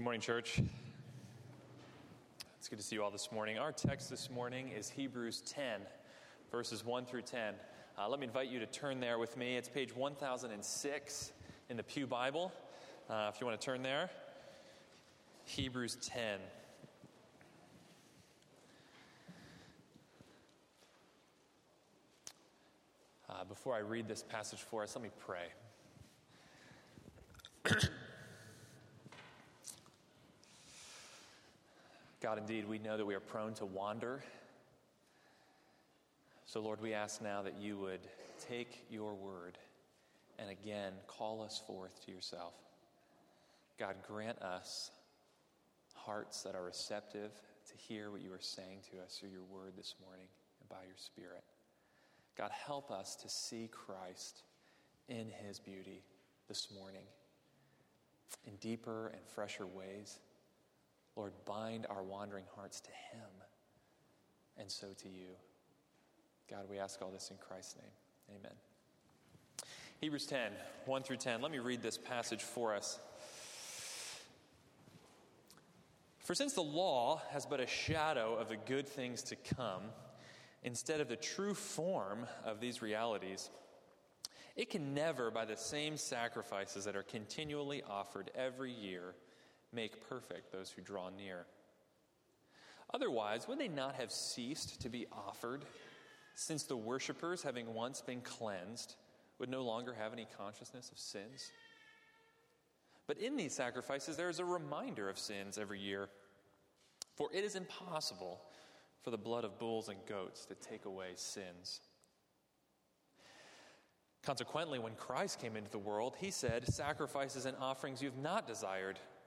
Good morning, church. It's good to see you all this morning. Our text this morning is Hebrews 10, verses 1 through 10. Uh, let me invite you to turn there with me. It's page 1006 in the Pew Bible. Uh, if you want to turn there, Hebrews 10. Uh, before I read this passage for us, let me pray. God, indeed, we know that we are prone to wander. So, Lord, we ask now that you would take your word and again call us forth to yourself. God, grant us hearts that are receptive to hear what you are saying to us through your word this morning and by your spirit. God, help us to see Christ in his beauty this morning in deeper and fresher ways. Lord, bind our wandering hearts to Him and so to you. God, we ask all this in Christ's name. Amen. Hebrews 10, 1 through 10. Let me read this passage for us. For since the law has but a shadow of the good things to come, instead of the true form of these realities, it can never, by the same sacrifices that are continually offered every year, make perfect those who draw near. Otherwise, would they not have ceased to be offered, since the worshippers, having once been cleansed, would no longer have any consciousness of sins? But in these sacrifices, there is a reminder of sins every year. For it is impossible for the blood of bulls and goats to take away sins. Consequently, when Christ came into the world, he said, Sacrifices and offerings you have not desired,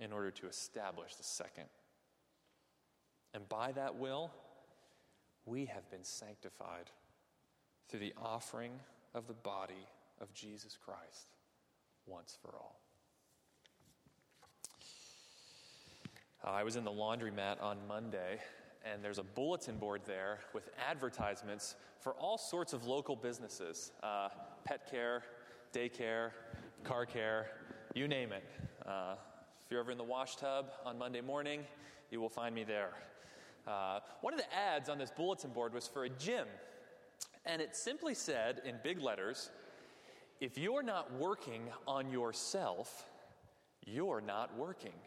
in order to establish the second. And by that will, we have been sanctified through the offering of the body of Jesus Christ once for all. I was in the laundromat on Monday and there's a bulletin board there with advertisements for all sorts of local businesses uh, pet care, daycare, car care, you name it. Uh, if you're ever in the wash tub on Monday morning, you will find me there. Uh, one of the ads on this bulletin board was for a gym, and it simply said in big letters if you're not working on yourself, you're not working.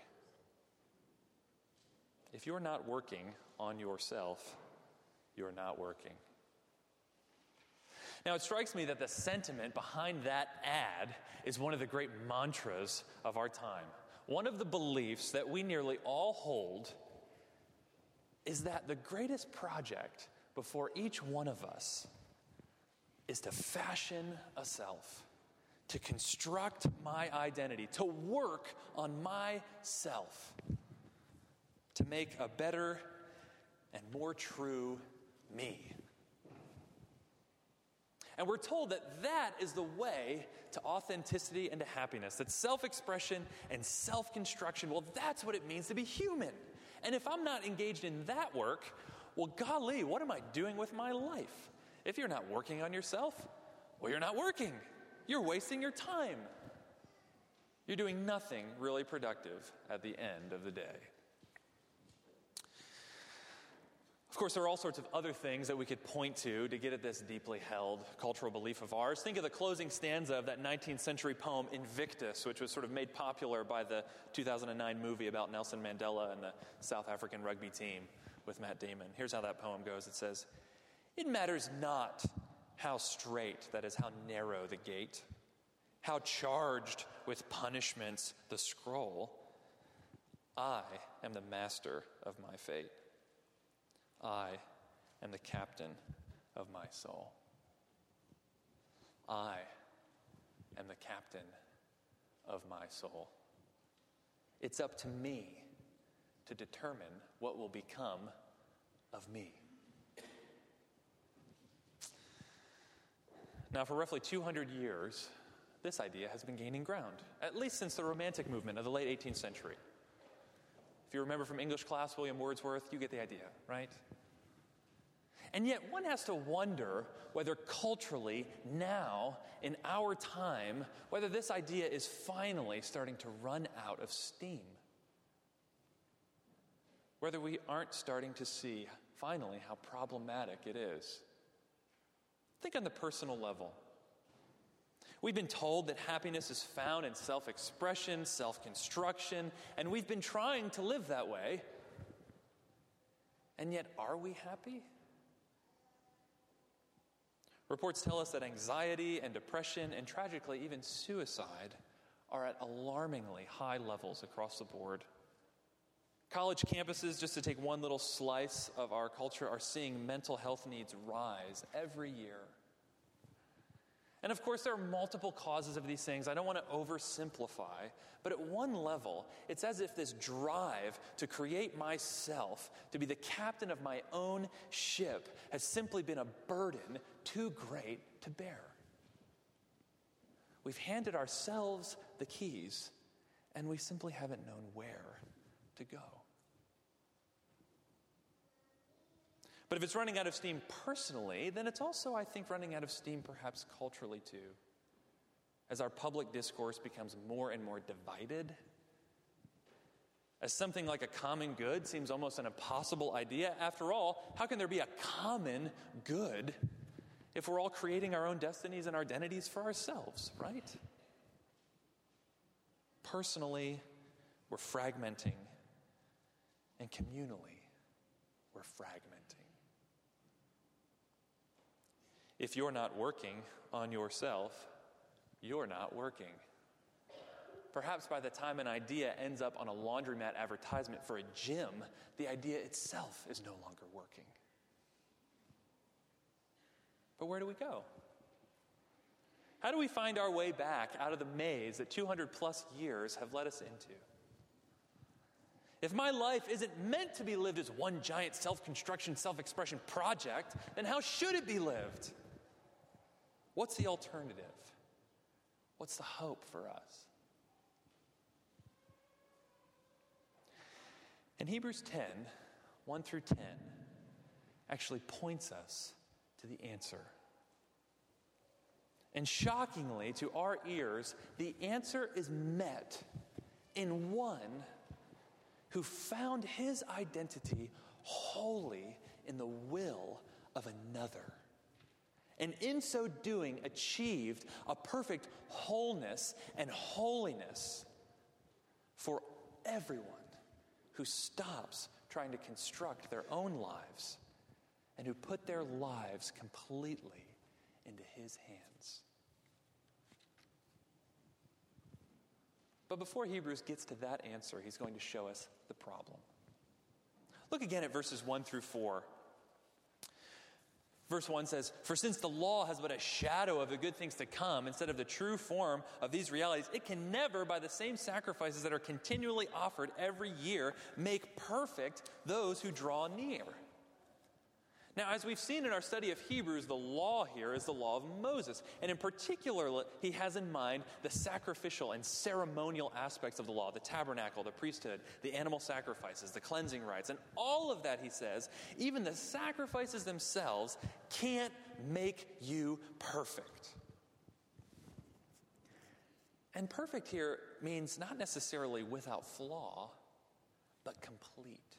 If you're not working on yourself, you're not working. Now, it strikes me that the sentiment behind that ad is one of the great mantras of our time. One of the beliefs that we nearly all hold is that the greatest project before each one of us is to fashion a self, to construct my identity, to work on myself to make a better and more true me. And we're told that that is the way to authenticity and to happiness. That self expression and self construction, well, that's what it means to be human. And if I'm not engaged in that work, well, golly, what am I doing with my life? If you're not working on yourself, well, you're not working. You're wasting your time. You're doing nothing really productive at the end of the day. Of course, there are all sorts of other things that we could point to to get at this deeply held cultural belief of ours. Think of the closing stanza of that 19th century poem Invictus, which was sort of made popular by the 2009 movie about Nelson Mandela and the South African rugby team with Matt Damon. Here's how that poem goes it says, It matters not how straight, that is, how narrow the gate, how charged with punishments the scroll. I am the master of my fate. I am the captain of my soul. I am the captain of my soul. It's up to me to determine what will become of me. Now, for roughly 200 years, this idea has been gaining ground, at least since the Romantic movement of the late 18th century. If you remember from English class, William Wordsworth, you get the idea, right? And yet, one has to wonder whether culturally, now, in our time, whether this idea is finally starting to run out of steam. Whether we aren't starting to see, finally, how problematic it is. Think on the personal level. We've been told that happiness is found in self expression, self construction, and we've been trying to live that way. And yet, are we happy? Reports tell us that anxiety and depression, and tragically, even suicide, are at alarmingly high levels across the board. College campuses, just to take one little slice of our culture, are seeing mental health needs rise every year. And of course, there are multiple causes of these things. I don't want to oversimplify, but at one level, it's as if this drive to create myself, to be the captain of my own ship, has simply been a burden too great to bear. We've handed ourselves the keys, and we simply haven't known where to go. But if it's running out of steam personally, then it's also, I think, running out of steam perhaps culturally too. As our public discourse becomes more and more divided, as something like a common good seems almost an impossible idea. After all, how can there be a common good if we're all creating our own destinies and identities for ourselves, right? Personally, we're fragmenting, and communally, we're fragmenting. If you're not working on yourself, you're not working. Perhaps by the time an idea ends up on a laundromat advertisement for a gym, the idea itself is no longer working. But where do we go? How do we find our way back out of the maze that 200 plus years have led us into? If my life isn't meant to be lived as one giant self construction, self expression project, then how should it be lived? What's the alternative? What's the hope for us? And Hebrews 10, 1 through 10, actually points us to the answer. And shockingly, to our ears, the answer is met in one who found his identity wholly in the will of another and in so doing achieved a perfect wholeness and holiness for everyone who stops trying to construct their own lives and who put their lives completely into his hands. But before Hebrews gets to that answer, he's going to show us the problem. Look again at verses 1 through 4 Verse 1 says, For since the law has but a shadow of the good things to come instead of the true form of these realities, it can never, by the same sacrifices that are continually offered every year, make perfect those who draw near. Now, as we've seen in our study of Hebrews, the law here is the law of Moses. And in particular, he has in mind the sacrificial and ceremonial aspects of the law the tabernacle, the priesthood, the animal sacrifices, the cleansing rites. And all of that, he says, even the sacrifices themselves can't make you perfect. And perfect here means not necessarily without flaw, but complete.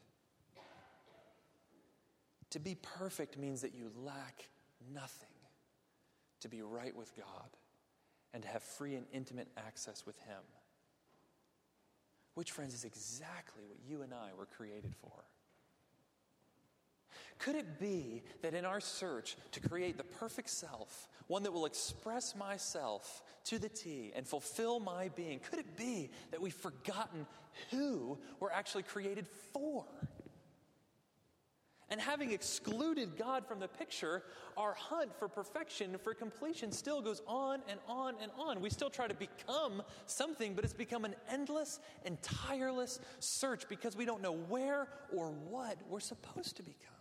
To be perfect means that you lack nothing to be right with God and to have free and intimate access with Him. Which, friends, is exactly what you and I were created for. Could it be that in our search to create the perfect self, one that will express myself to the T and fulfill my being, could it be that we've forgotten who we're actually created for? And having excluded God from the picture, our hunt for perfection, for completion, still goes on and on and on. We still try to become something, but it's become an endless and tireless search because we don't know where or what we're supposed to become.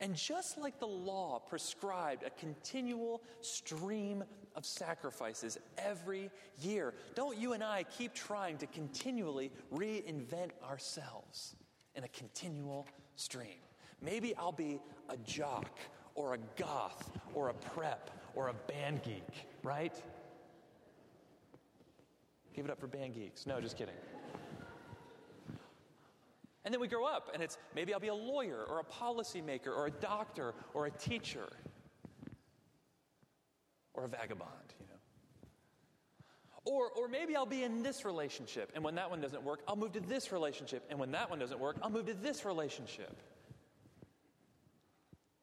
And just like the law prescribed a continual stream of sacrifices every year, don't you and I keep trying to continually reinvent ourselves in a continual stream? Maybe I'll be a jock or a goth or a prep or a band geek, right? Give it up for band geeks. No, just kidding. And then we grow up, and it's maybe I'll be a lawyer or a policymaker or a doctor or a teacher or a vagabond. Or, or maybe I'll be in this relationship, and when that one doesn't work, I'll move to this relationship, and when that one doesn't work, I'll move to this relationship.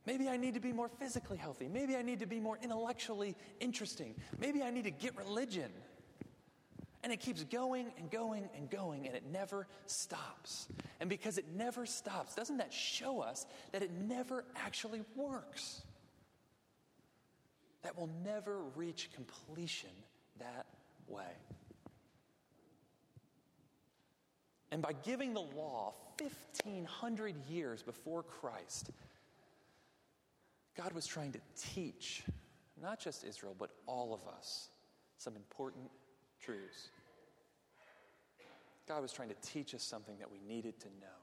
Maybe I need to be more physically healthy. Maybe I need to be more intellectually interesting. Maybe I need to get religion. And it keeps going and going and going, and it never stops. And because it never stops, doesn't that show us that it never actually works? That will never reach completion that way. And by giving the law 1,500 years before Christ, God was trying to teach not just Israel, but all of us some important truths. God was trying to teach us something that we needed to know.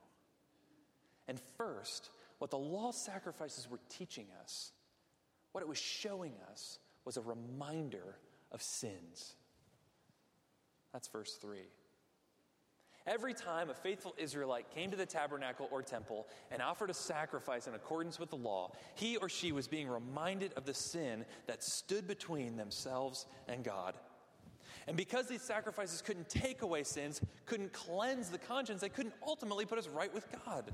And first, what the law sacrifices were teaching us, what it was showing us, was a reminder of sins. That's verse 3. Every time a faithful Israelite came to the tabernacle or temple and offered a sacrifice in accordance with the law, he or she was being reminded of the sin that stood between themselves and God. And because these sacrifices couldn't take away sins, couldn't cleanse the conscience, they couldn't ultimately put us right with God.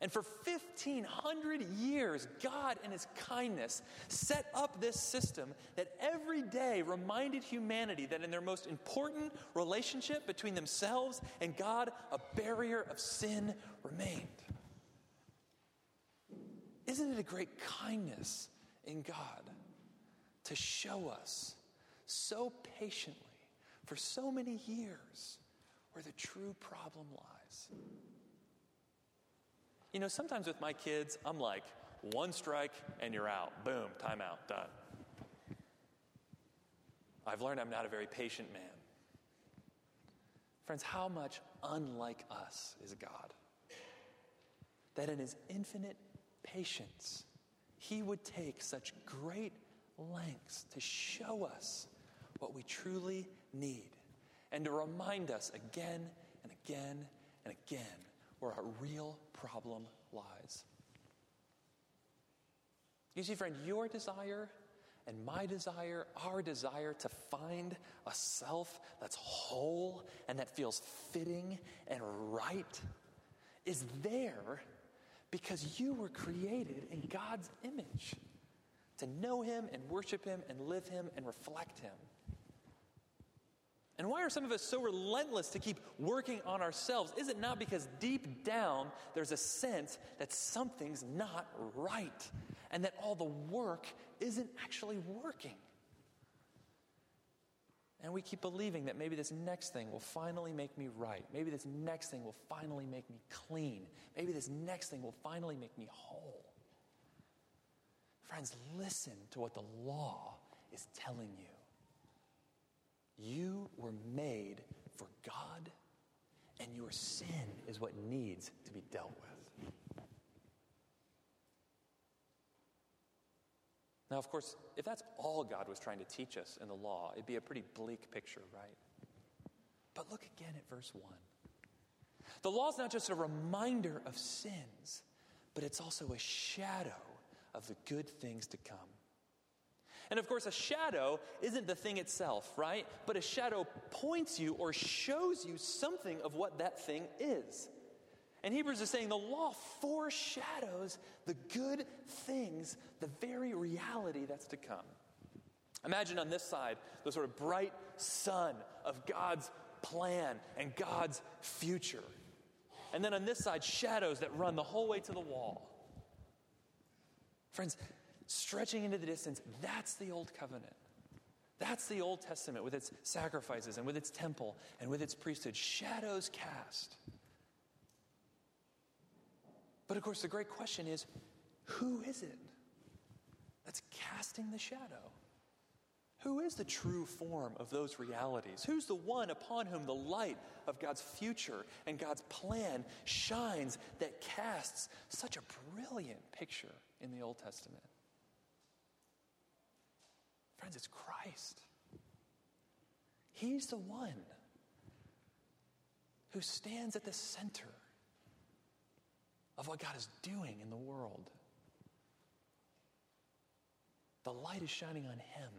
And for 1,500 years, God, in His kindness, set up this system that every day reminded humanity that in their most important relationship between themselves and God, a barrier of sin remained. Isn't it a great kindness in God to show us so patiently for so many years where the true problem lies. You know, sometimes with my kids, I'm like, one strike and you're out. Boom, timeout, done. I've learned I'm not a very patient man. Friends, how much unlike us is God? That in his infinite patience, he would take such great lengths to show us what we truly need and to remind us again and again and again where our real problem lies. You see, friend, your desire and my desire, our desire to find a self that's whole and that feels fitting and right, is there because you were created in God's image to know Him and worship Him and live Him and reflect Him. And why are some of us so relentless to keep working on ourselves? Is it not because deep down there's a sense that something's not right and that all the work isn't actually working? And we keep believing that maybe this next thing will finally make me right. Maybe this next thing will finally make me clean. Maybe this next thing will finally make me whole. Friends, listen to what the law is telling you. You were made for God, and your sin is what needs to be dealt with. Now, of course, if that's all God was trying to teach us in the law, it'd be a pretty bleak picture, right? But look again at verse 1. The law is not just a reminder of sins, but it's also a shadow of the good things to come. And of course, a shadow isn't the thing itself, right? But a shadow points you or shows you something of what that thing is. And Hebrews is saying the law foreshadows the good things, the very reality that's to come. Imagine on this side the sort of bright sun of God's plan and God's future. and then on this side, shadows that run the whole way to the wall. Friends, stretching into the distance, that's the Old Covenant. That's the Old Testament with its sacrifices and with its temple and with its priesthood. Shadows cast. But of course, the great question is who is it that's casting the shadow? Who is the true form of those realities? Who's the one upon whom the light of God's future and God's plan shines that casts such a brilliant picture in the Old Testament? Friends, it's Christ. He's the one who stands at the center of what God is doing in the world. The light is shining on him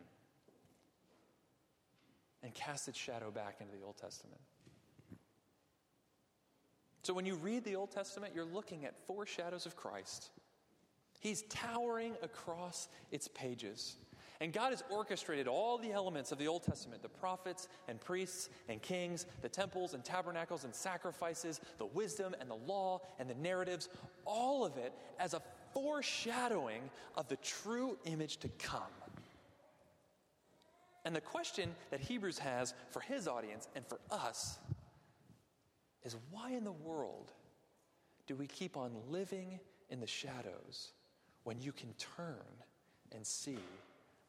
and casts its shadow back into the Old Testament. So when you read the Old Testament, you're looking at foreshadows of Christ. He's towering across its pages. And God has orchestrated all the elements of the Old Testament the prophets and priests and kings, the temples and tabernacles and sacrifices, the wisdom and the law and the narratives, all of it as a foreshadowing of the true image to come. And the question that Hebrews has for his audience and for us is why in the world do we keep on living in the shadows when you can turn and see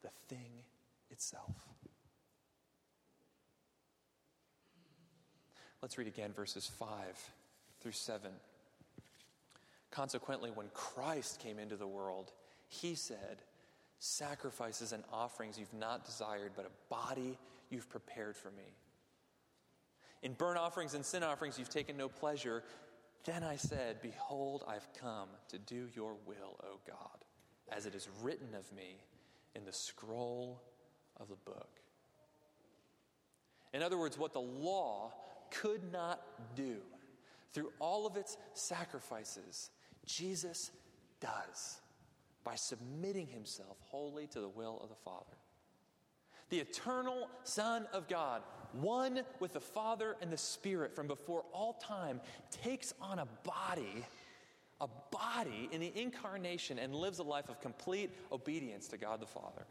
the thing itself. Let's read again verses 5 through 7. Consequently, when Christ came into the world, he said, Sacrifices and offerings you've not desired, but a body you've prepared for me. In burnt offerings and sin offerings you've taken no pleasure. Then I said, Behold, I've come to do your will, O God, as it is written of me in the scroll of the book. In other words, what the law could not do through all of its sacrifices, Jesus does by submitting himself wholly to the will of the Father. The eternal Son of God, one with the Father and the Spirit from before all time, takes on a body a body in the incarnation and lives a life of complete obedience to God the Father.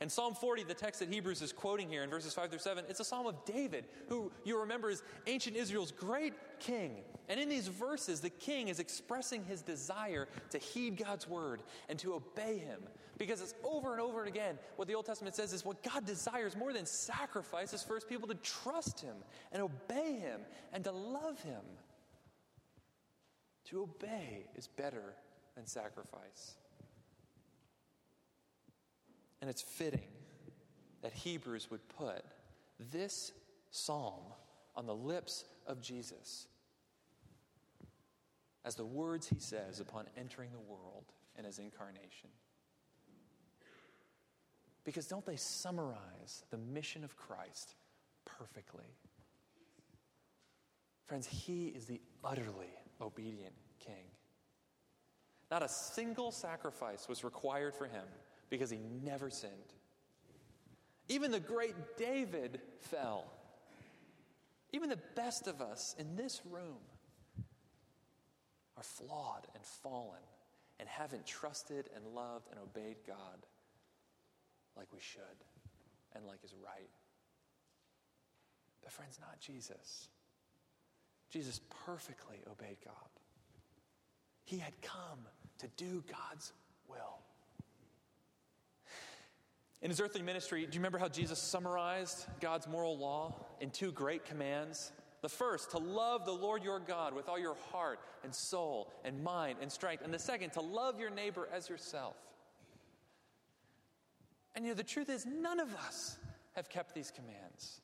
And Psalm 40, the text that Hebrews is quoting here in verses 5 through 7, it's a psalm of David, who you remember is ancient Israel's great king. And in these verses, the king is expressing his desire to heed God's word and to obey him. Because it's over and over and again, what the Old Testament says is what God desires more than sacrifice is for his people to trust him and obey him and to love him. To obey is better than sacrifice. And it's fitting that Hebrews would put this psalm on the lips of Jesus as the words he says upon entering the world in his incarnation. Because don't they summarize the mission of Christ perfectly? Friends, he is the utterly obedient king. Not a single sacrifice was required for him because he never sinned. Even the great David fell. Even the best of us in this room are flawed and fallen and haven't trusted and loved and obeyed God like we should and like is right. But, friends, not Jesus. Jesus perfectly obeyed God. He had come to do God's will. In his earthly ministry, do you remember how Jesus summarized God's moral law in two great commands? The first, to love the Lord your God with all your heart and soul and mind and strength. And the second, to love your neighbor as yourself. And you know, the truth is, none of us have kept these commands.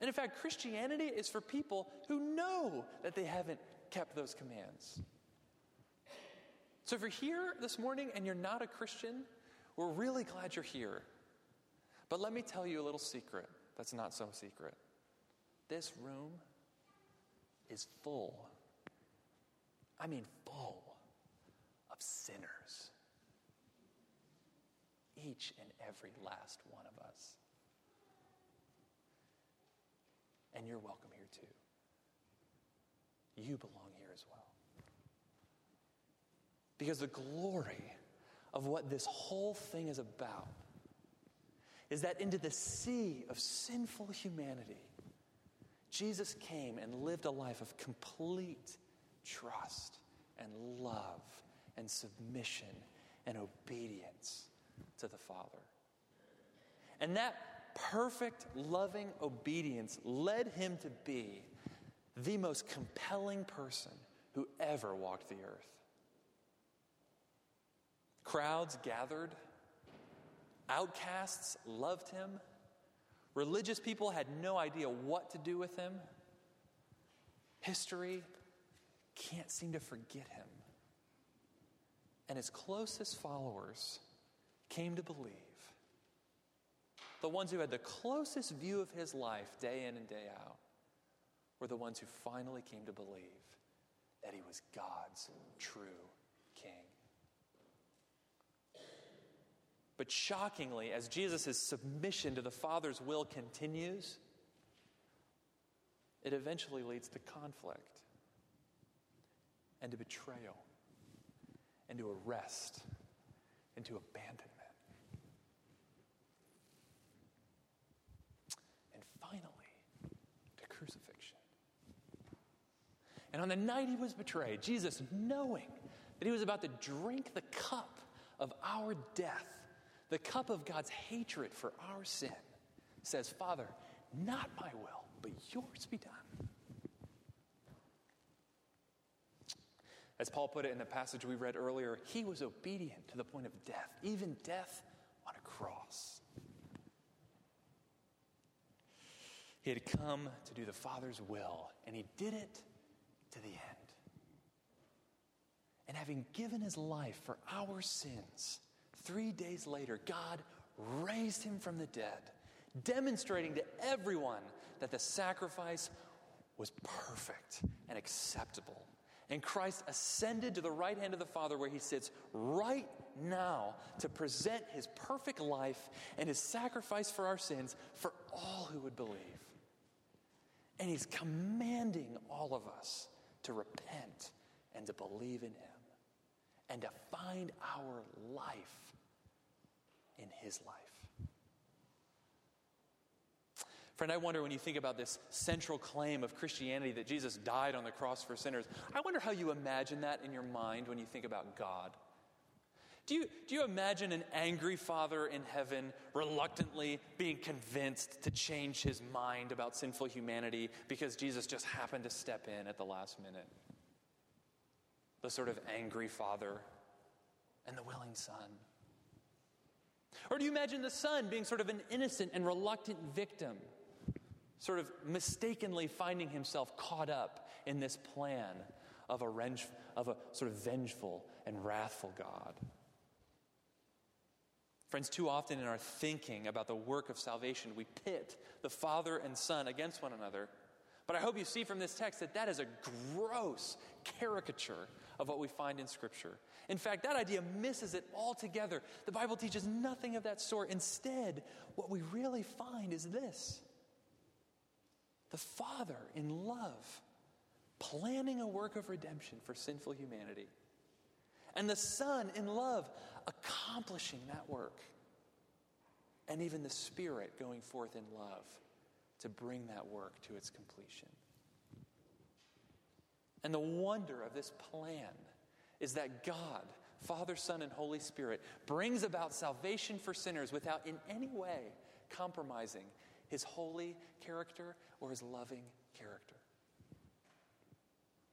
And in fact, Christianity is for people who know that they haven't kept those commands. So if you're here this morning and you're not a Christian, we're really glad you're here. But let me tell you a little secret that's not so secret. This room is full, I mean, full of sinners. Each and every last one of us. And you're welcome here too. you belong here as well. Because the glory of what this whole thing is about is that into the sea of sinful humanity, Jesus came and lived a life of complete trust and love and submission and obedience to the Father. And that perfect, loving obedience led him to be the most compelling person who ever walked the earth. Crowds gathered, outcasts loved him, religious people had no idea what to do with him. History can't seem to forget him. And his closest followers came to believe. The ones who had the closest view of his life day in and day out were the ones who finally came to believe that he was God's true king. But shockingly, as Jesus' submission to the Father's will continues, it eventually leads to conflict and to betrayal and to arrest and to abandonment. And finally, to crucifixion. And on the night he was betrayed, Jesus, knowing that he was about to drink the cup of our death, the cup of God's hatred for our sin, says, Father, not my will, but yours be done. As Paul put it in the passage we read earlier, he was obedient to the point of death, even death on a cross. He had come to do the Father's will, and he did it to the end. And having given his life for our sins, three days later, God raised him from the dead, demonstrating to everyone that the sacrifice was perfect and acceptable and Christ ascended to the right hand of the Father where he sits right now to present his perfect life and his sacrifice for our sins for all who would believe. And he's commanding all of us to repent and to believe in him and to find our life in his life. Friend, I wonder when you think about this central claim of Christianity that Jesus died on the cross for sinners, I wonder how you imagine that in your mind when you think about God. Do you, do you imagine an angry father in heaven reluctantly being convinced to change his mind about sinful humanity because Jesus just happened to step in at the last minute? The sort of angry father and the willing son. Or do you imagine the son being sort of an innocent and reluctant victim? sort of mistakenly finding himself caught up in this plan of a, of a sort of vengeful and wrathful God. Friends, too often in our thinking about the work of salvation, we pit the Father and Son against one another. But I hope you see from this text that that is a gross caricature of what we find in Scripture. In fact, that idea misses it altogether. The Bible teaches nothing of that sort. Instead, what we really find is this the Father in love, planning a work of redemption for sinful humanity, and the Son in love, accomplishing that work, and even the Spirit going forth in love to bring that work to its completion. And the wonder of this plan is that God, Father, Son, and Holy Spirit, brings about salvation for sinners without in any way compromising his holy character or his loving character.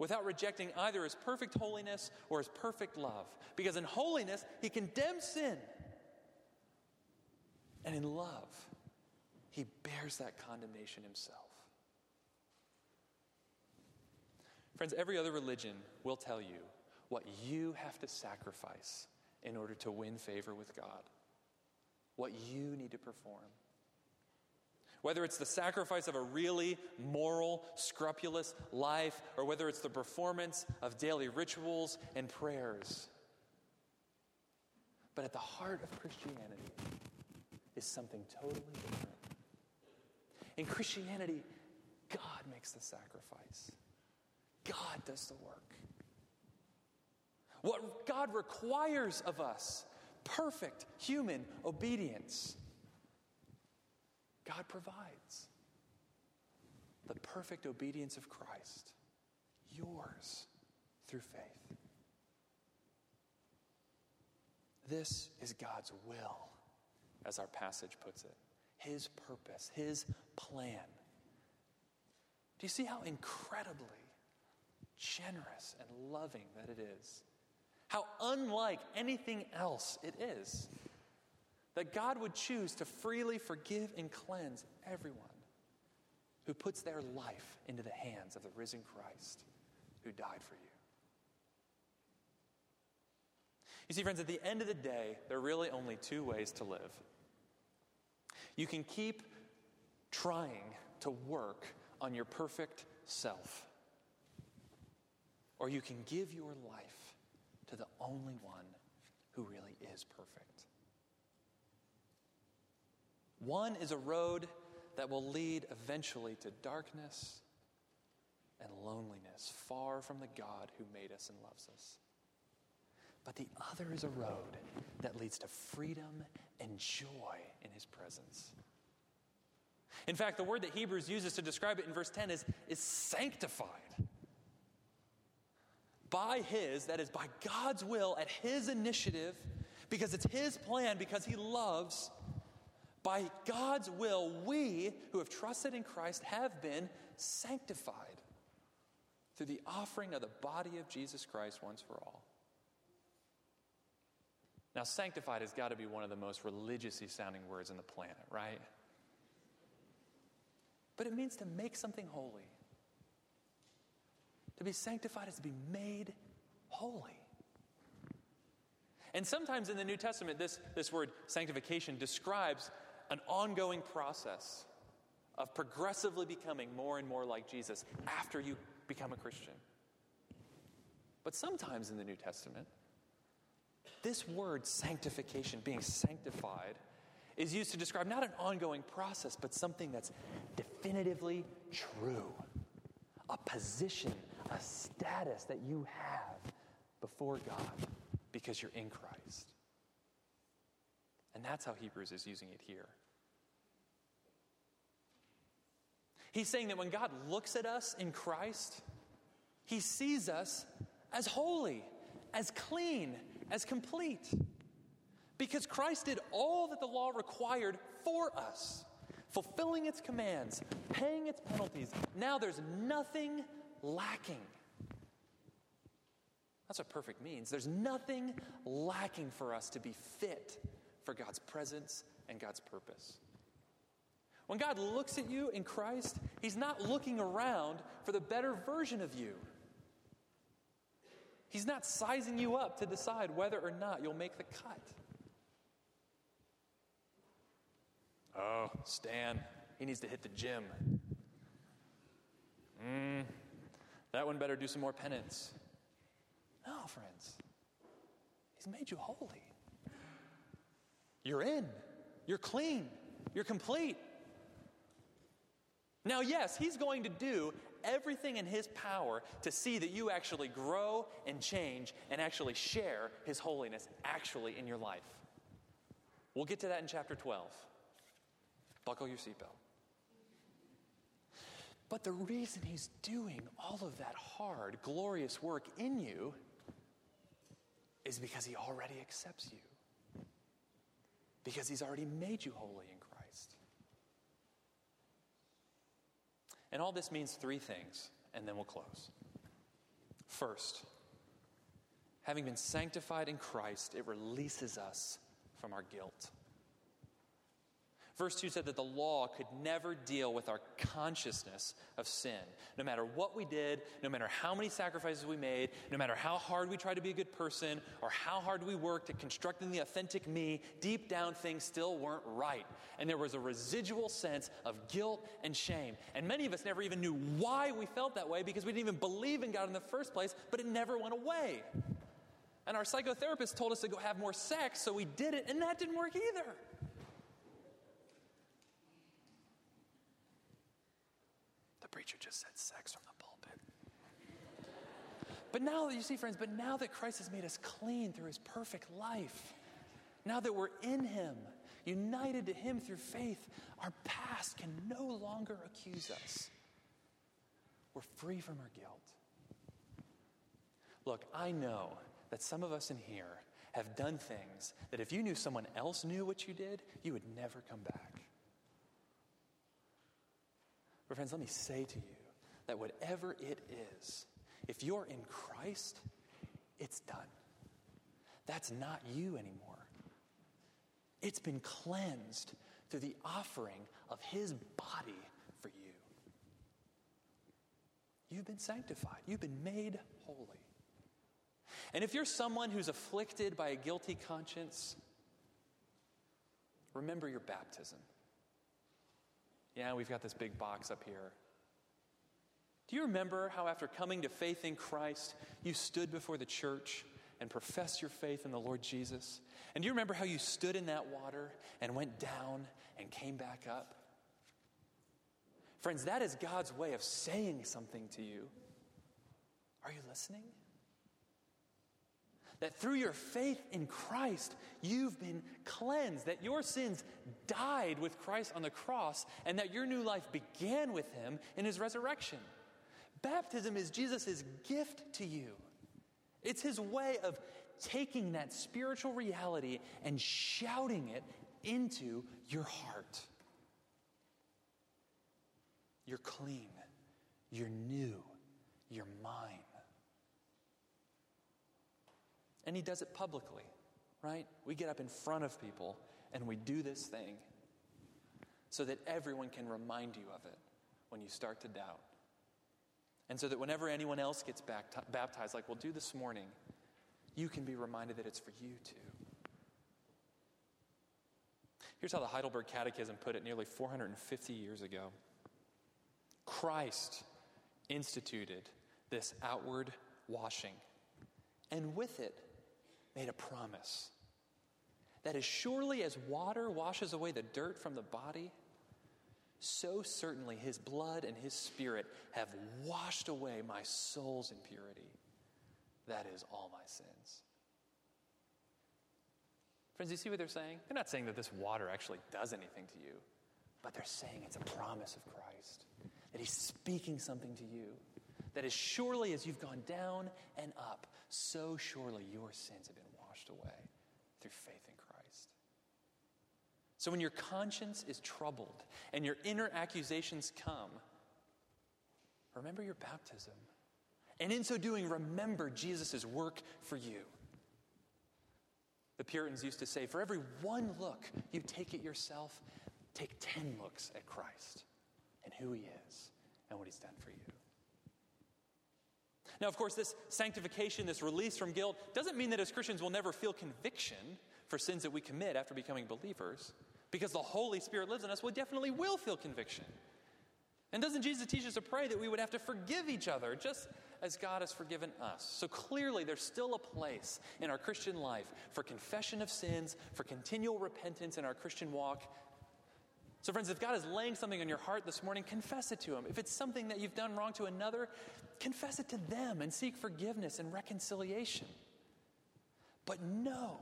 Without rejecting either his perfect holiness or his perfect love. Because in holiness, he condemns sin. And in love, he bears that condemnation himself. Friends, every other religion will tell you what you have to sacrifice in order to win favor with God, what you need to perform. Whether it's the sacrifice of a really moral, scrupulous life, or whether it's the performance of daily rituals and prayers. But at the heart of Christianity is something totally different. In Christianity, God makes the sacrifice. God does the work. What God requires of us perfect human obedience. God provides the perfect obedience of Christ, yours through faith. This is God's will, as our passage puts it, His purpose, His plan. Do you see how incredibly generous and loving that it is? How unlike anything else it is that God would choose to freely forgive and cleanse everyone who puts their life into the hands of the risen Christ who died for you. You see, friends, at the end of the day, there are really only two ways to live. You can keep trying to work on your perfect self, or you can give your life to the only one who really is perfect. One is a road that will lead eventually to darkness and loneliness, far from the God who made us and loves us. But the other is a road that leads to freedom and joy in his presence. In fact, the word that Hebrews uses to describe it in verse 10 is, is sanctified. By his, that is, by God's will, at his initiative, because it's his plan, because he loves, by God's will, we who have trusted in Christ have been sanctified through the offering of the body of Jesus Christ once for all. Now, sanctified has got to be one of the most religiously sounding words on the planet, right? But it means to make something holy. To be sanctified is to be made holy. And sometimes in the New Testament, this, this word sanctification describes an ongoing process of progressively becoming more and more like Jesus after you become a Christian. But sometimes in the New Testament, this word sanctification, being sanctified, is used to describe not an ongoing process, but something that's definitively true. A position, a status that you have before God because you're in Christ. And that's how Hebrews is using it here. He's saying that when God looks at us in Christ, he sees us as holy, as clean, as complete. Because Christ did all that the law required for us, fulfilling its commands, paying its penalties. Now there's nothing lacking. That's what perfect means. There's nothing lacking for us to be fit for God's presence and God's purpose. When God looks at you in Christ, He's not looking around for the better version of you. He's not sizing you up to decide whether or not you'll make the cut. Oh, Stan, he needs to hit the gym. Mm, that one better do some more penance. No, friends. He's made you holy. You're in. You're clean. You're complete. Now, yes, he's going to do everything in his power to see that you actually grow and change and actually share his holiness actually in your life. We'll get to that in chapter 12. Buckle your seatbelt. But the reason he's doing all of that hard, glorious work in you is because he already accepts you. Because he's already made you holy in Christ. And all this means three things, and then we'll close. First, having been sanctified in Christ, it releases us from our guilt. Verse 2 said that the law could never deal with our consciousness of sin. No matter what we did, no matter how many sacrifices we made, no matter how hard we tried to be a good person, or how hard we worked at constructing the authentic me, deep down things still weren't right. And there was a residual sense of guilt and shame. And many of us never even knew why we felt that way because we didn't even believe in God in the first place, but it never went away. And our psychotherapist told us to go have more sex, so we did it, and that didn't work either. Preacher just said sex from the pulpit. But now, you see, friends, but now that Christ has made us clean through his perfect life, now that we're in him, united to him through faith, our past can no longer accuse us. We're free from our guilt. Look, I know that some of us in here have done things that if you knew someone else knew what you did, you would never come back. But, friends, let me say to you that whatever it is, if you're in Christ, it's done. That's not you anymore. It's been cleansed through the offering of His body for you. You've been sanctified, you've been made holy. And if you're someone who's afflicted by a guilty conscience, remember your baptism. Yeah, we've got this big box up here. Do you remember how, after coming to faith in Christ, you stood before the church and professed your faith in the Lord Jesus? And do you remember how you stood in that water and went down and came back up? Friends, that is God's way of saying something to you. Are you listening? That through your faith in Christ, you've been cleansed, that your sins died with Christ on the cross, and that your new life began with him in his resurrection. Baptism is Jesus' gift to you. It's his way of taking that spiritual reality and shouting it into your heart. You're clean. You're new. You're mine. And he does it publicly, right? We get up in front of people and we do this thing so that everyone can remind you of it when you start to doubt. And so that whenever anyone else gets baptized, like we'll do this morning, you can be reminded that it's for you too. Here's how the Heidelberg Catechism put it nearly 450 years ago Christ instituted this outward washing, and with it, made a promise that as surely as water washes away the dirt from the body, so certainly his blood and his spirit have washed away my soul's impurity. That is all my sins. Friends, you see what they're saying? They're not saying that this water actually does anything to you, but they're saying it's a promise of Christ, that he's speaking something to you, that as surely as you've gone down and up, so surely your sins have been washed away through faith in Christ. So when your conscience is troubled and your inner accusations come, remember your baptism. And in so doing, remember Jesus' work for you. The Puritans used to say, for every one look you take at yourself, take 10 looks at Christ and who he is and what he's done for you. Now, of course, this sanctification, this release from guilt, doesn't mean that as Christians we'll never feel conviction for sins that we commit after becoming believers. Because the Holy Spirit lives in us, we definitely will feel conviction. And doesn't Jesus teach us to pray that we would have to forgive each other just as God has forgiven us? So clearly, there's still a place in our Christian life for confession of sins, for continual repentance in our Christian walk, so, friends, if God is laying something on your heart this morning, confess it to Him. If it's something that you've done wrong to another, confess it to them and seek forgiveness and reconciliation. But know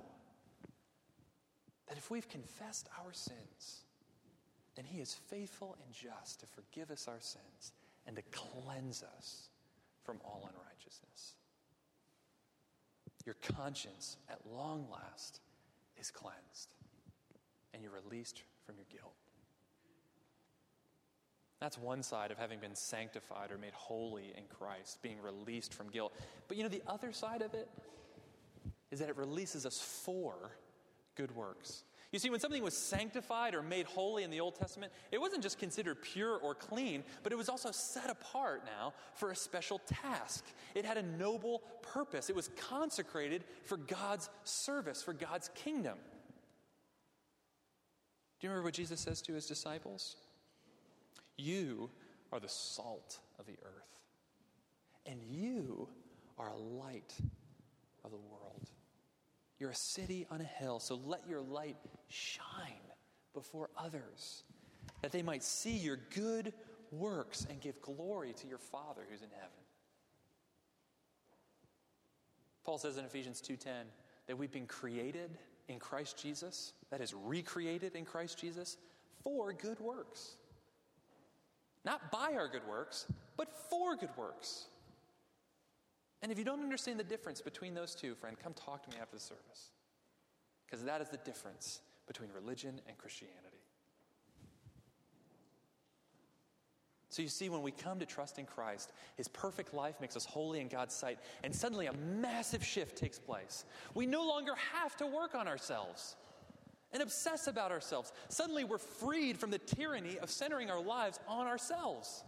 that if we've confessed our sins, then He is faithful and just to forgive us our sins and to cleanse us from all unrighteousness. Your conscience, at long last, is cleansed, and you're released from your guilt. That's one side of having been sanctified or made holy in Christ, being released from guilt. But you know, the other side of it is that it releases us for good works. You see, when something was sanctified or made holy in the Old Testament, it wasn't just considered pure or clean, but it was also set apart now for a special task. It had a noble purpose, it was consecrated for God's service, for God's kingdom. Do you remember what Jesus says to his disciples? You are the salt of the earth, and you are a light of the world. You're a city on a hill, so let your light shine before others, that they might see your good works and give glory to your Father who's in heaven. Paul says in Ephesians 2:10 that we've been created in Christ Jesus, that is recreated in Christ Jesus for good works. Not by our good works, but for good works. And if you don't understand the difference between those two, friend, come talk to me after the service. Because that is the difference between religion and Christianity. So you see, when we come to trust in Christ, his perfect life makes us holy in God's sight, and suddenly a massive shift takes place. We no longer have to work on ourselves and obsess about ourselves. Suddenly we're freed from the tyranny of centering our lives on ourselves.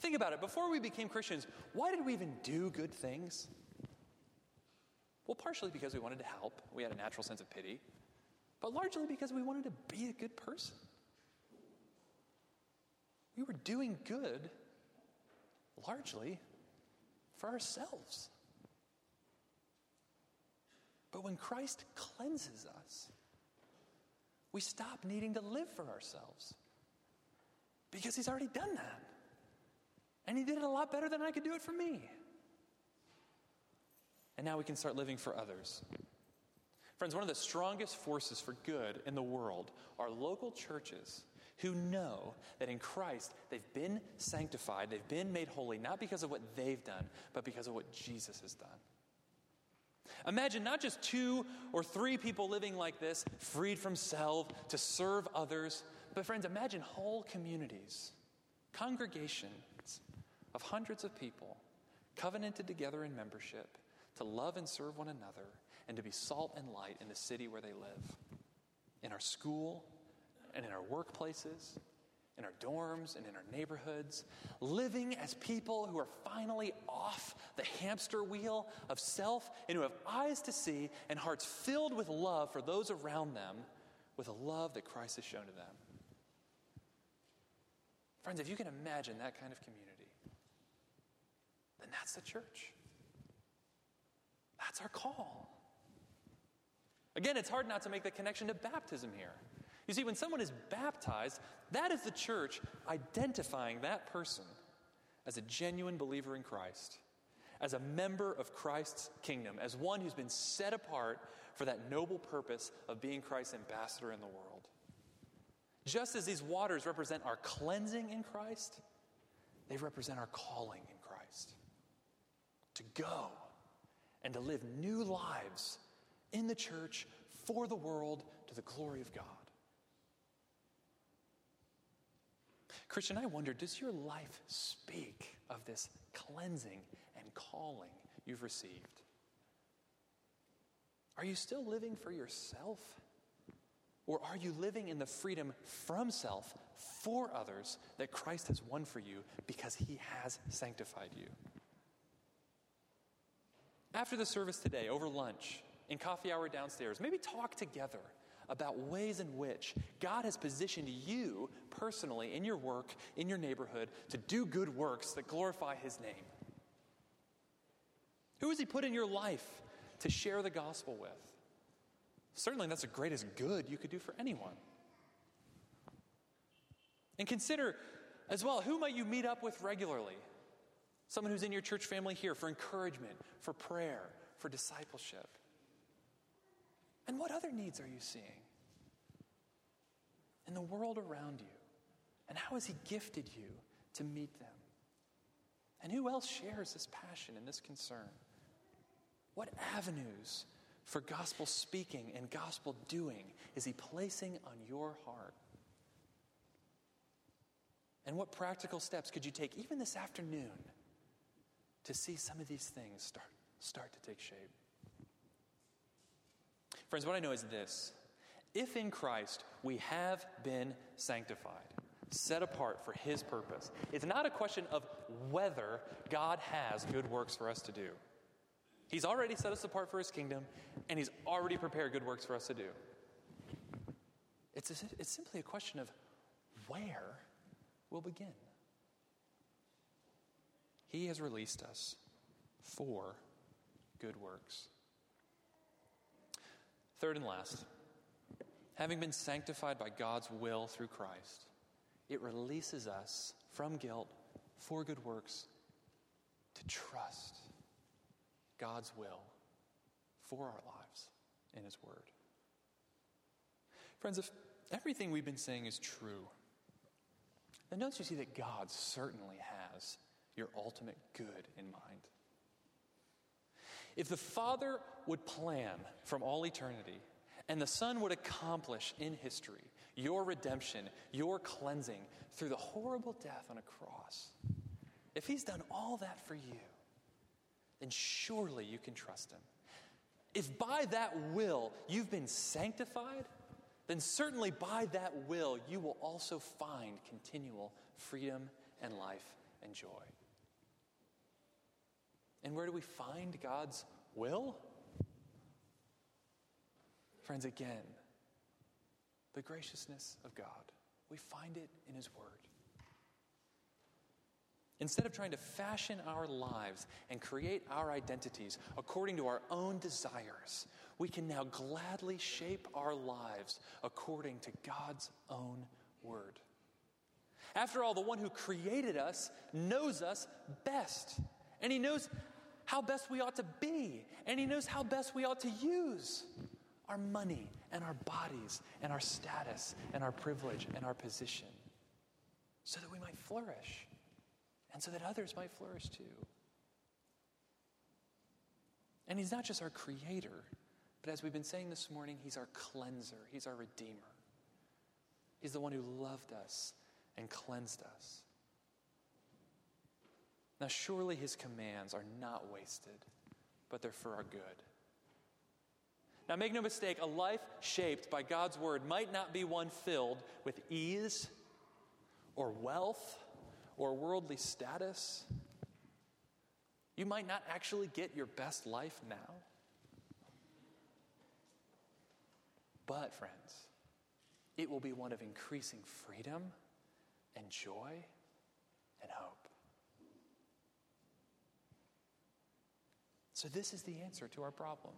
Think about it. Before we became Christians, why did we even do good things? Well, partially because we wanted to help, we had a natural sense of pity, but largely because we wanted to be a good person. We were doing good largely for ourselves. But when Christ cleanses us, we stop needing to live for ourselves because He's already done that. And He did it a lot better than I could do it for me. And now we can start living for others. Friends, one of the strongest forces for good in the world are local churches who know that in Christ they've been sanctified, they've been made holy, not because of what they've done, but because of what Jesus has done. Imagine not just two or three people living like this, freed from self to serve others, but friends, imagine whole communities, congregations of hundreds of people covenanted together in membership to love and serve one another and to be salt and light in the city where they live, in our school and in our workplaces, in our dorms and in our neighborhoods, living as people who are finally off the hamster wheel of self and who have eyes to see and hearts filled with love for those around them with a love that Christ has shown to them. Friends, if you can imagine that kind of community, then that's the church. That's our call. Again, it's hard not to make the connection to baptism here. You see, when someone is baptized, that is the church identifying that person as a genuine believer in Christ, as a member of Christ's kingdom, as one who's been set apart for that noble purpose of being Christ's ambassador in the world. Just as these waters represent our cleansing in Christ, they represent our calling in Christ to go and to live new lives in the church for the world to the glory of God. Christian, I wonder does your life speak of this cleansing and calling you've received? Are you still living for yourself? Or are you living in the freedom from self for others that Christ has won for you because he has sanctified you? After the service today, over lunch, in coffee hour downstairs, maybe talk together about ways in which God has positioned you personally in your work, in your neighborhood, to do good works that glorify His name. Who has He put in your life to share the gospel with? Certainly, that's the greatest good you could do for anyone. And consider as well who might you meet up with regularly? Someone who's in your church family here for encouragement, for prayer, for discipleship. And what other needs are you seeing in the world around you? And how has He gifted you to meet them? And who else shares this passion and this concern? What avenues for gospel speaking and gospel doing is He placing on your heart? And what practical steps could you take even this afternoon to see some of these things start, start to take shape? Friends, what I know is this if in Christ we have been sanctified, set apart for His purpose, it's not a question of whether God has good works for us to do. He's already set us apart for His kingdom, and He's already prepared good works for us to do. It's, a, it's simply a question of where we'll begin. He has released us for good works. Third and last, having been sanctified by God's will through Christ, it releases us from guilt for good works to trust. God's will for our lives in His Word. Friends, if everything we've been saying is true, then don't you see that God certainly has your ultimate good in mind? If the Father would plan from all eternity and the Son would accomplish in history your redemption, your cleansing through the horrible death on a cross, if He's done all that for you, then surely you can trust Him. If by that will you've been sanctified, then certainly by that will you will also find continual freedom and life and joy. And where do we find God's will? Friends, again, the graciousness of God. We find it in His Word. Instead of trying to fashion our lives and create our identities according to our own desires, we can now gladly shape our lives according to God's own Word. After all, the one who created us knows us best, and He knows how best we ought to be, and He knows how best we ought to use our money and our bodies and our status and our privilege and our position so that we might flourish and so that others might flourish too. And He's not just our creator, but as we've been saying this morning, He's our cleanser, He's our redeemer. He's the one who loved us and cleansed us. Now, surely His commands are not wasted, but they're for our good. Now, make no mistake, a life shaped by God's word might not be one filled with ease or wealth or worldly status. You might not actually get your best life now. But, friends, it will be one of increasing freedom and joy and hope. So, this is the answer to our problem.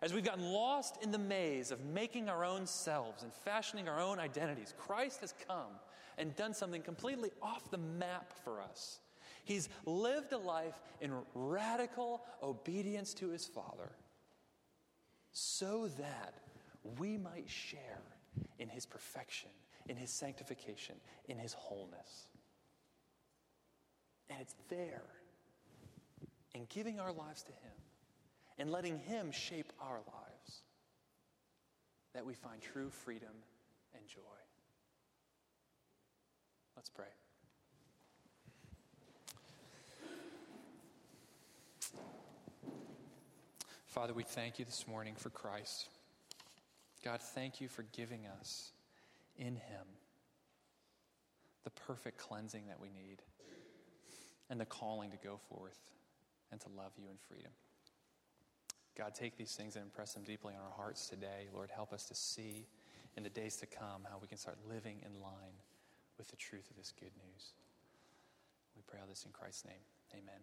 As we've gotten lost in the maze of making our own selves and fashioning our own identities, Christ has come and done something completely off the map for us. He's lived a life in radical obedience to his Father so that we might share in his perfection, in his sanctification, in his wholeness. And it's there in giving our lives to him and letting him shape our lives that we find true freedom and joy. Let's pray. Father, we thank you this morning for Christ. God, thank you for giving us in him the perfect cleansing that we need and the calling to go forth and to love you in freedom. God, take these things and impress them deeply on our hearts today. Lord, help us to see in the days to come how we can start living in line with the truth of this good news. We pray all this in Christ's name. Amen.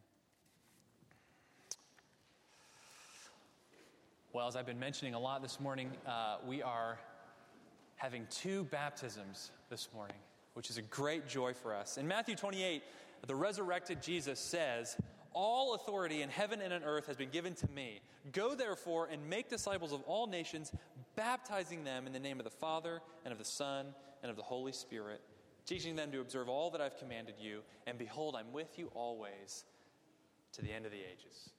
Well, as I've been mentioning a lot this morning, uh, we are having two baptisms this morning, which is a great joy for us. In Matthew 28, the resurrected Jesus says, All authority in heaven and on earth has been given to me. Go therefore and make disciples of all nations, baptizing them in the name of the Father, and of the Son, and of the Holy Spirit teaching them to observe all that I've commanded you, and behold, I'm with you always to the end of the ages.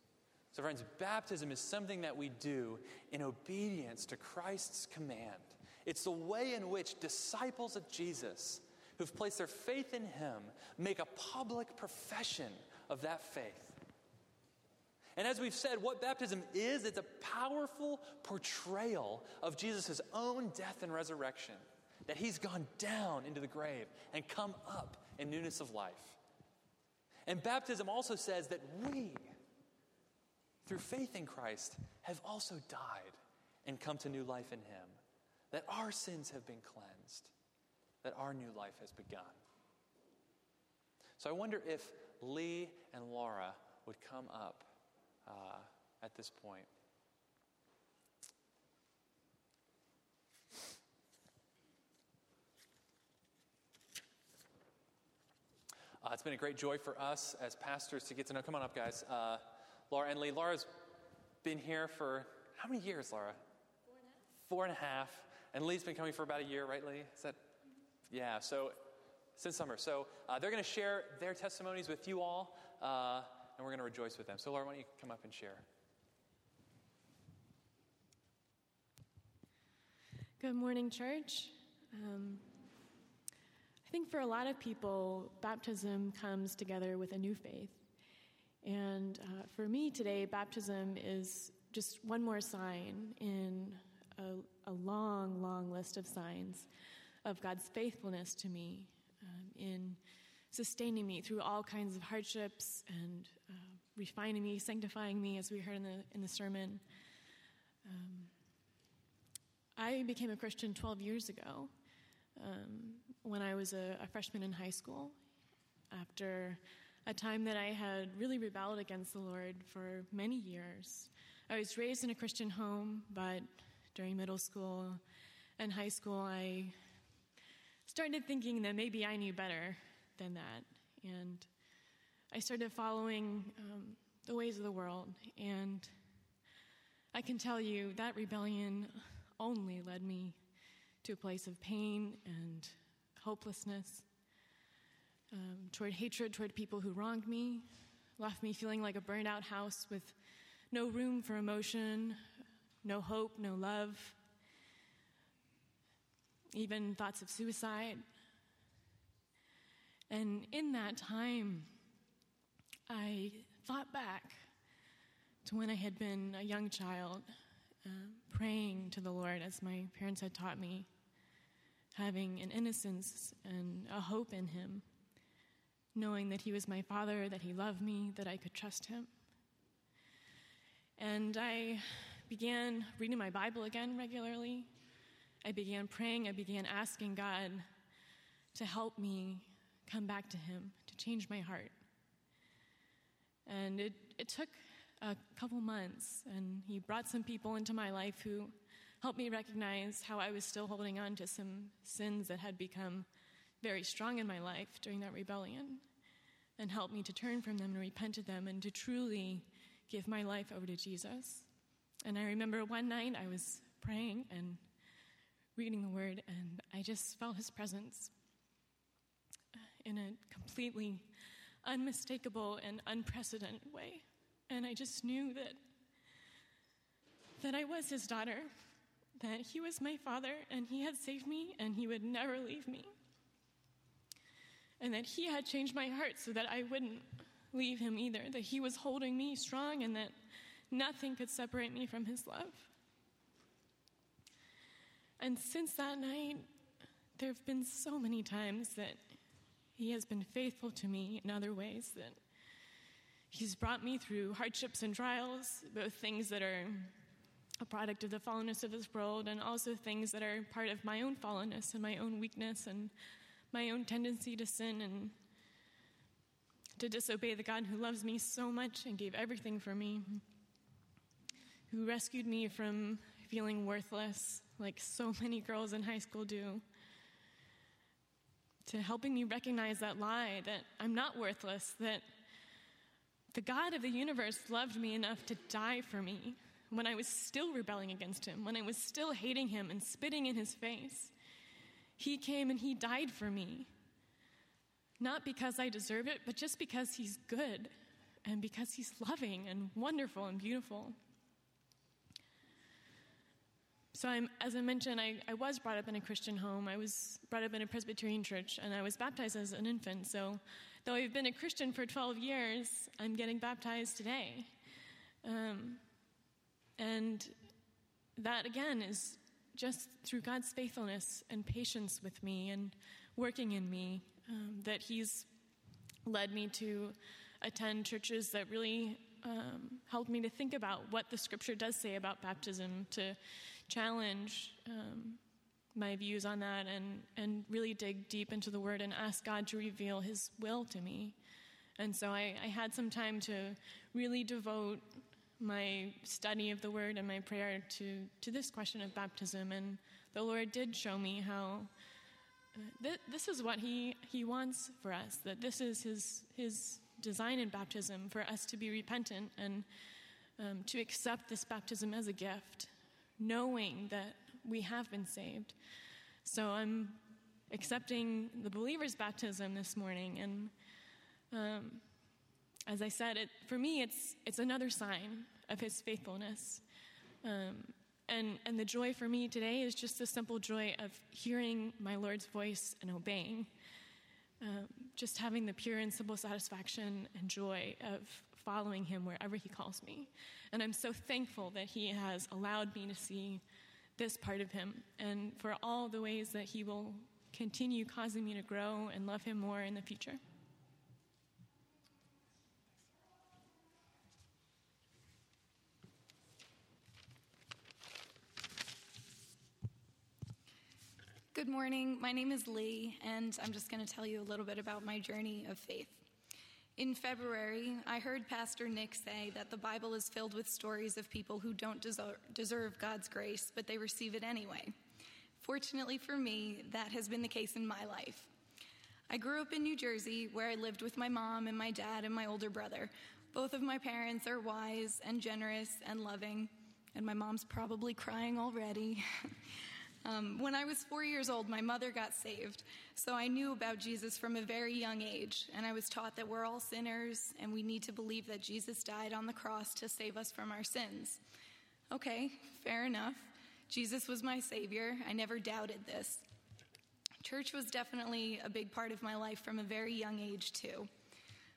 So, friends, baptism is something that we do in obedience to Christ's command. It's the way in which disciples of Jesus who've placed their faith in him make a public profession of that faith. And as we've said, what baptism is, it's a powerful portrayal of Jesus' own death and resurrection that he's gone down into the grave and come up in newness of life. And baptism also says that we, through faith in Christ, have also died and come to new life in him. That our sins have been cleansed, that our new life has begun. So I wonder if Lee and Laura would come up uh, at this point. Uh, it's been a great joy for us as pastors to get to know. Come on up, guys. Uh, Laura and Lee. Laura's been here for how many years, Laura? Four and a half. Four and a half. And Lee's been coming for about a year, right, Lee? Is that? Yeah, so since summer. So uh, they're going to share their testimonies with you all, uh, and we're going to rejoice with them. So, Laura, why don't you come up and share? Good morning, church. Um, I think for a lot of people, baptism comes together with a new faith. And uh, for me today, baptism is just one more sign in a, a long, long list of signs of God's faithfulness to me um, in sustaining me through all kinds of hardships and uh, refining me, sanctifying me, as we heard in the, in the sermon. Um, I became a Christian 12 years ago um, when I was a, a, freshman in high school after a time that I had really rebelled against the Lord for many years. I was raised in a Christian home, but during middle school and high school, I started thinking that maybe I knew better than that. And I started following um, the ways of the world. And I can tell you that rebellion only led me to a place of pain and hopelessness, um, toward hatred toward people who wronged me, left me feeling like a burned out house with no room for emotion, no hope, no love, even thoughts of suicide. And in that time, I thought back to when I had been a young child uh, praying to the Lord as my parents had taught me, having an innocence and a hope in Him, knowing that He was my Father, that He loved me, that I could trust Him. And I began reading my Bible again regularly. I began praying. I began asking God to help me come back to Him, to change my heart. And it, it took a couple months, and he brought some people into my life who helped me recognize how I was still holding on to some sins that had become very strong in my life during that rebellion, and helped me to turn from them and repent of them and to truly give my life over to Jesus. And I remember one night I was praying and reading the word, and I just felt his presence in a completely unmistakable and unprecedented way. And I just knew that that I was his daughter, that he was my father and he had saved me and he would never leave me. And that he had changed my heart so that I wouldn't leave him either, that he was holding me strong and that nothing could separate me from his love. And since that night, there have been so many times that he has been faithful to me in other ways that He's brought me through hardships and trials, both things that are a product of the fallenness of this world and also things that are part of my own fallenness and my own weakness and my own tendency to sin and to disobey the God who loves me so much and gave everything for me, who rescued me from feeling worthless like so many girls in high school do to helping me recognize that lie that I'm not worthless, that the God of the universe loved me enough to die for me when I was still rebelling against him, when I was still hating him and spitting in his face. He came and he died for me. Not because I deserve it, but just because he's good and because he's loving and wonderful and beautiful. So, I'm, as I mentioned, I, I was brought up in a Christian home. I was brought up in a Presbyterian church, and I was baptized as an infant. So, though I've been a Christian for 12 years, I'm getting baptized today. Um, and that, again, is just through God's faithfulness and patience with me and working in me um, that He's led me to attend churches that really um, helped me to think about what the Scripture does say about baptism, to challenge um, my views on that and, and really dig deep into the Word and ask God to reveal His will to me. And so I, I had some time to really devote my study of the Word and my prayer to, to this question of baptism. And the Lord did show me how uh, th- this is what he, he wants for us, that this is his, his design in baptism for us to be repentant and um, to accept this baptism as a gift, knowing that we have been saved. So I'm accepting the believer's baptism this morning. And um, as I said, it, for me, it's, it's another sign of his faithfulness. Um, and, and the joy for me today is just the simple joy of hearing my Lord's voice and obeying. Um, just having the pure and simple satisfaction and joy of following him wherever he calls me. And I'm so thankful that he has allowed me to see this part of him and for all the ways that he will continue causing me to grow and love him more in the future. Good morning. My name is Lee, and I'm just going to tell you a little bit about my journey of faith. In February, I heard Pastor Nick say that the Bible is filled with stories of people who don't deserve God's grace, but they receive it anyway. Fortunately for me, that has been the case in my life. I grew up in New Jersey, where I lived with my mom and my dad and my older brother. Both of my parents are wise and generous and loving, and my mom's probably crying already. Um, when I was four years old, my mother got saved, so I knew about Jesus from a very young age, and I was taught that we're all sinners and we need to believe that Jesus died on the cross to save us from our sins. Okay, fair enough. Jesus was my Savior. I never doubted this. Church was definitely a big part of my life from a very young age, too.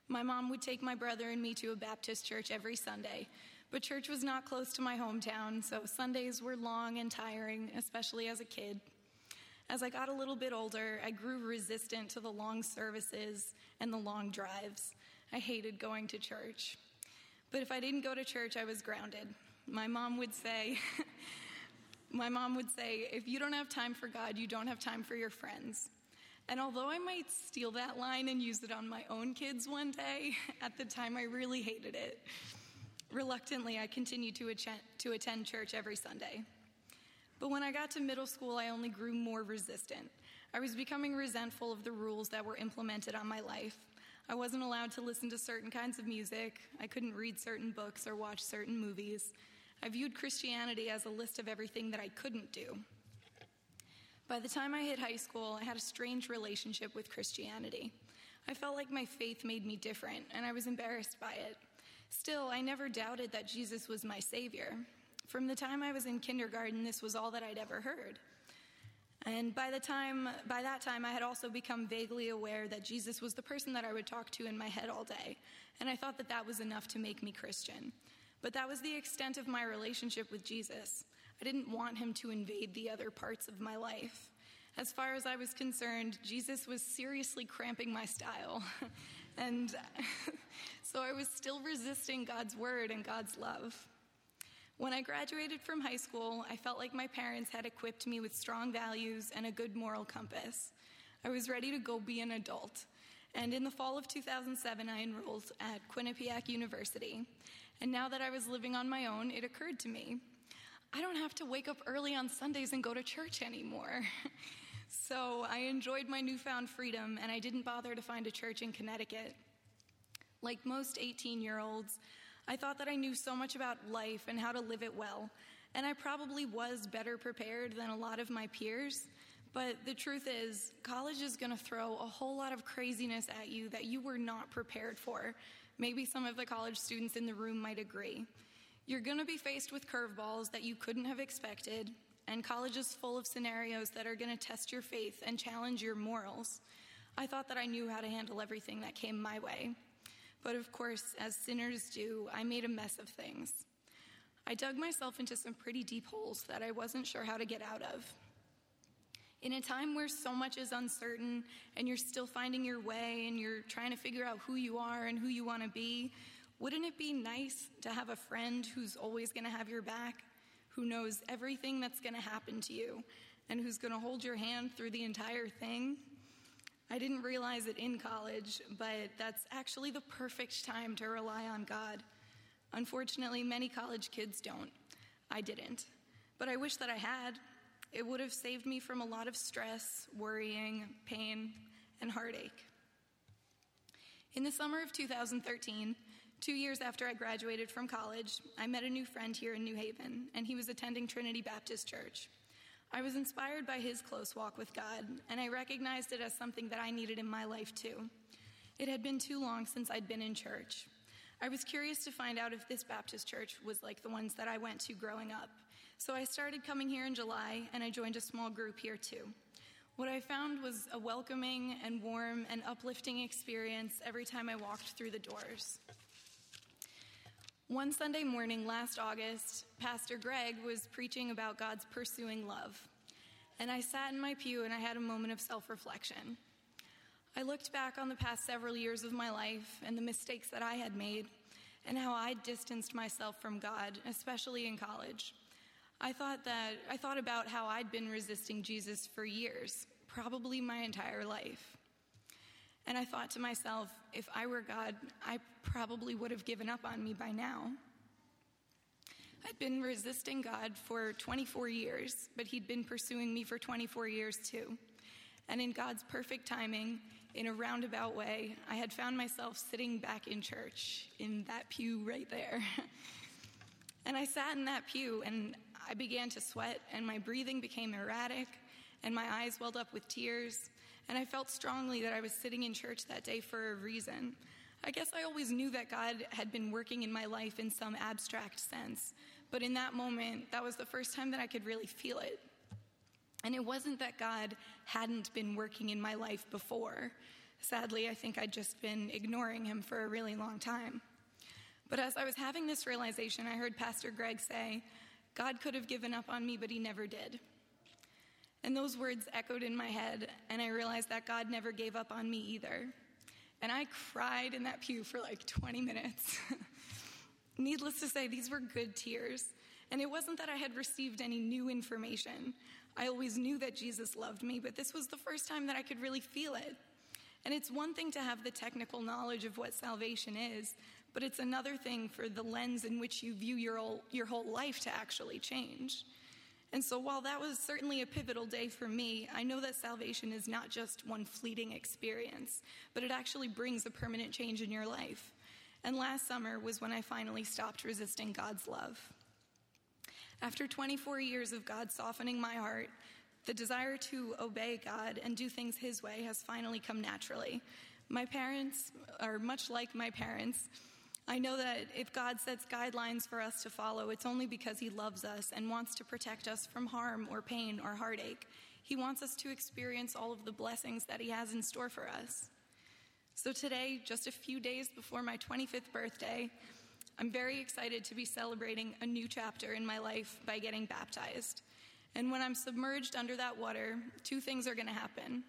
My mom would take my brother and me to a Baptist church every Sunday. But church was not close to my hometown, so Sundays were long and tiring, especially as a kid. As I got a little bit older, I grew resistant to the long services and the long drives. I hated going to church. But if I didn't go to church, I was grounded. My mom would say, my mom would say, if you don't have time for God, you don't have time for your friends. And although I might steal that line and use it on my own kids one day, at the time I really hated it. Reluctantly, I continued to, attend, to attend church every Sunday. But when I got to middle school, I only grew more resistant. I was becoming resentful of the rules that were implemented on my life. I wasn't allowed to listen to certain kinds of music. I couldn't read certain books or watch certain movies. I viewed Christianity as a list of everything that I couldn't do. By the time I hit high school, I had a strange relationship with Christianity. I felt like my faith made me different, and I was embarrassed by it. Still, I never doubted that Jesus was my Savior. From the time I was in kindergarten, this was all that I'd ever heard. And by the time by that time I had also become vaguely aware that Jesus was the person that I would talk to in my head all day. And I thought that that was enough to make me Christian. But that was the extent of my relationship with Jesus. I didn't want him to invade the other parts of my life. As far as I was concerned, Jesus was seriously cramping my style. and so I was still resisting God's word and God's love. When I graduated from high school, I felt like my parents had equipped me with strong values and a good moral compass. I was ready to go be an adult. And in the fall of 2007, I enrolled at Quinnipiac University. And now that I was living on my own, it occurred to me I don't have to wake up early on Sundays and go to church anymore. so I enjoyed my newfound freedom and I didn't bother to find a church in Connecticut. Like most 18 year olds, I thought that I knew so much about life and how to live it well, and I probably was better prepared than a lot of my peers. But the truth is, college is going to throw a whole lot of craziness at you that you were not prepared for. Maybe some of the college students in the room might agree. You're going to be faced with curveballs that you couldn't have expected, and college is full of scenarios that are going to test your faith and challenge your morals. I thought that I knew how to handle everything that came my way. But of course, as sinners do, I made a mess of things. I dug myself into some pretty deep holes that I wasn't sure how to get out of. In a time where so much is uncertain and you're still finding your way and you're trying to figure out who you are and who you want to be, wouldn't it be nice to have a friend who's always going to have your back, who knows everything that's going to happen to you, and who's going to hold your hand through the entire thing? I didn't realize it in college, but that's actually the perfect time to rely on God. Unfortunately, many college kids don't. I didn't. But I wish that I had. It would have saved me from a lot of stress, worrying, pain, and heartache. In the summer of 2013, two years after I graduated from college, I met a new friend here in New Haven, and he was attending Trinity Baptist Church. I was inspired by his close walk with God, and I recognized it as something that I needed in my life too. It had been too long since I'd been in church. I was curious to find out if this Baptist church was like the ones that I went to growing up. So I started coming here in July, and I joined a small group here too. What I found was a welcoming and warm and uplifting experience every time I walked through the doors. One Sunday morning last August, Pastor Greg was preaching about God's pursuing love. And I sat in my pew and I had a moment of self reflection. I looked back on the past several years of my life and the mistakes that I had made and how I distanced myself from God, especially in college. I thought that I thought about how I'd been resisting Jesus for years, probably my entire life. And I thought to myself, if I were God, I probably would have given up on me by now. I'd been resisting God for 24 years, but He'd been pursuing me for 24 years too. And in God's perfect timing, in a roundabout way, I had found myself sitting back in church, in that pew right there. and I sat in that pew and I began to sweat, and my breathing became erratic, and my eyes welled up with tears. And I felt strongly that I was sitting in church that day for a reason. I guess I always knew that God had been working in my life in some abstract sense. But in that moment, that was the first time that I could really feel it. And it wasn't that God hadn't been working in my life before. Sadly, I think I'd just been ignoring him for a really long time. But as I was having this realization, I heard Pastor Greg say, God could have given up on me, but he never did. And those words echoed in my head, and I realized that God never gave up on me either. And I cried in that pew for like 20 minutes. Needless to say, these were good tears. And it wasn't that I had received any new information. I always knew that Jesus loved me, but this was the first time that I could really feel it. And it's one thing to have the technical knowledge of what salvation is, but it's another thing for the lens in which you view your whole, your whole life to actually change. And so, while that was certainly a pivotal day for me, I know that salvation is not just one fleeting experience, but it actually brings a permanent change in your life. And last summer was when I finally stopped resisting God's love. After 24 years of God softening my heart, the desire to obey God and do things His way has finally come naturally. My parents are much like my parents. I know that if God sets guidelines for us to follow, it's only because He loves us and wants to protect us from harm or pain or heartache. He wants us to experience all of the blessings that He has in store for us. So, today, just a few days before my 25th birthday, I'm very excited to be celebrating a new chapter in my life by getting baptized. And when I'm submerged under that water, two things are going to happen.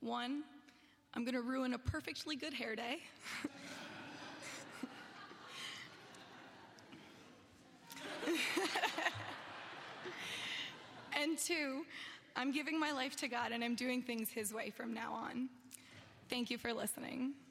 One, I'm going to ruin a perfectly good hair day. and two, I'm giving my life to God and I'm doing things His way from now on. Thank you for listening.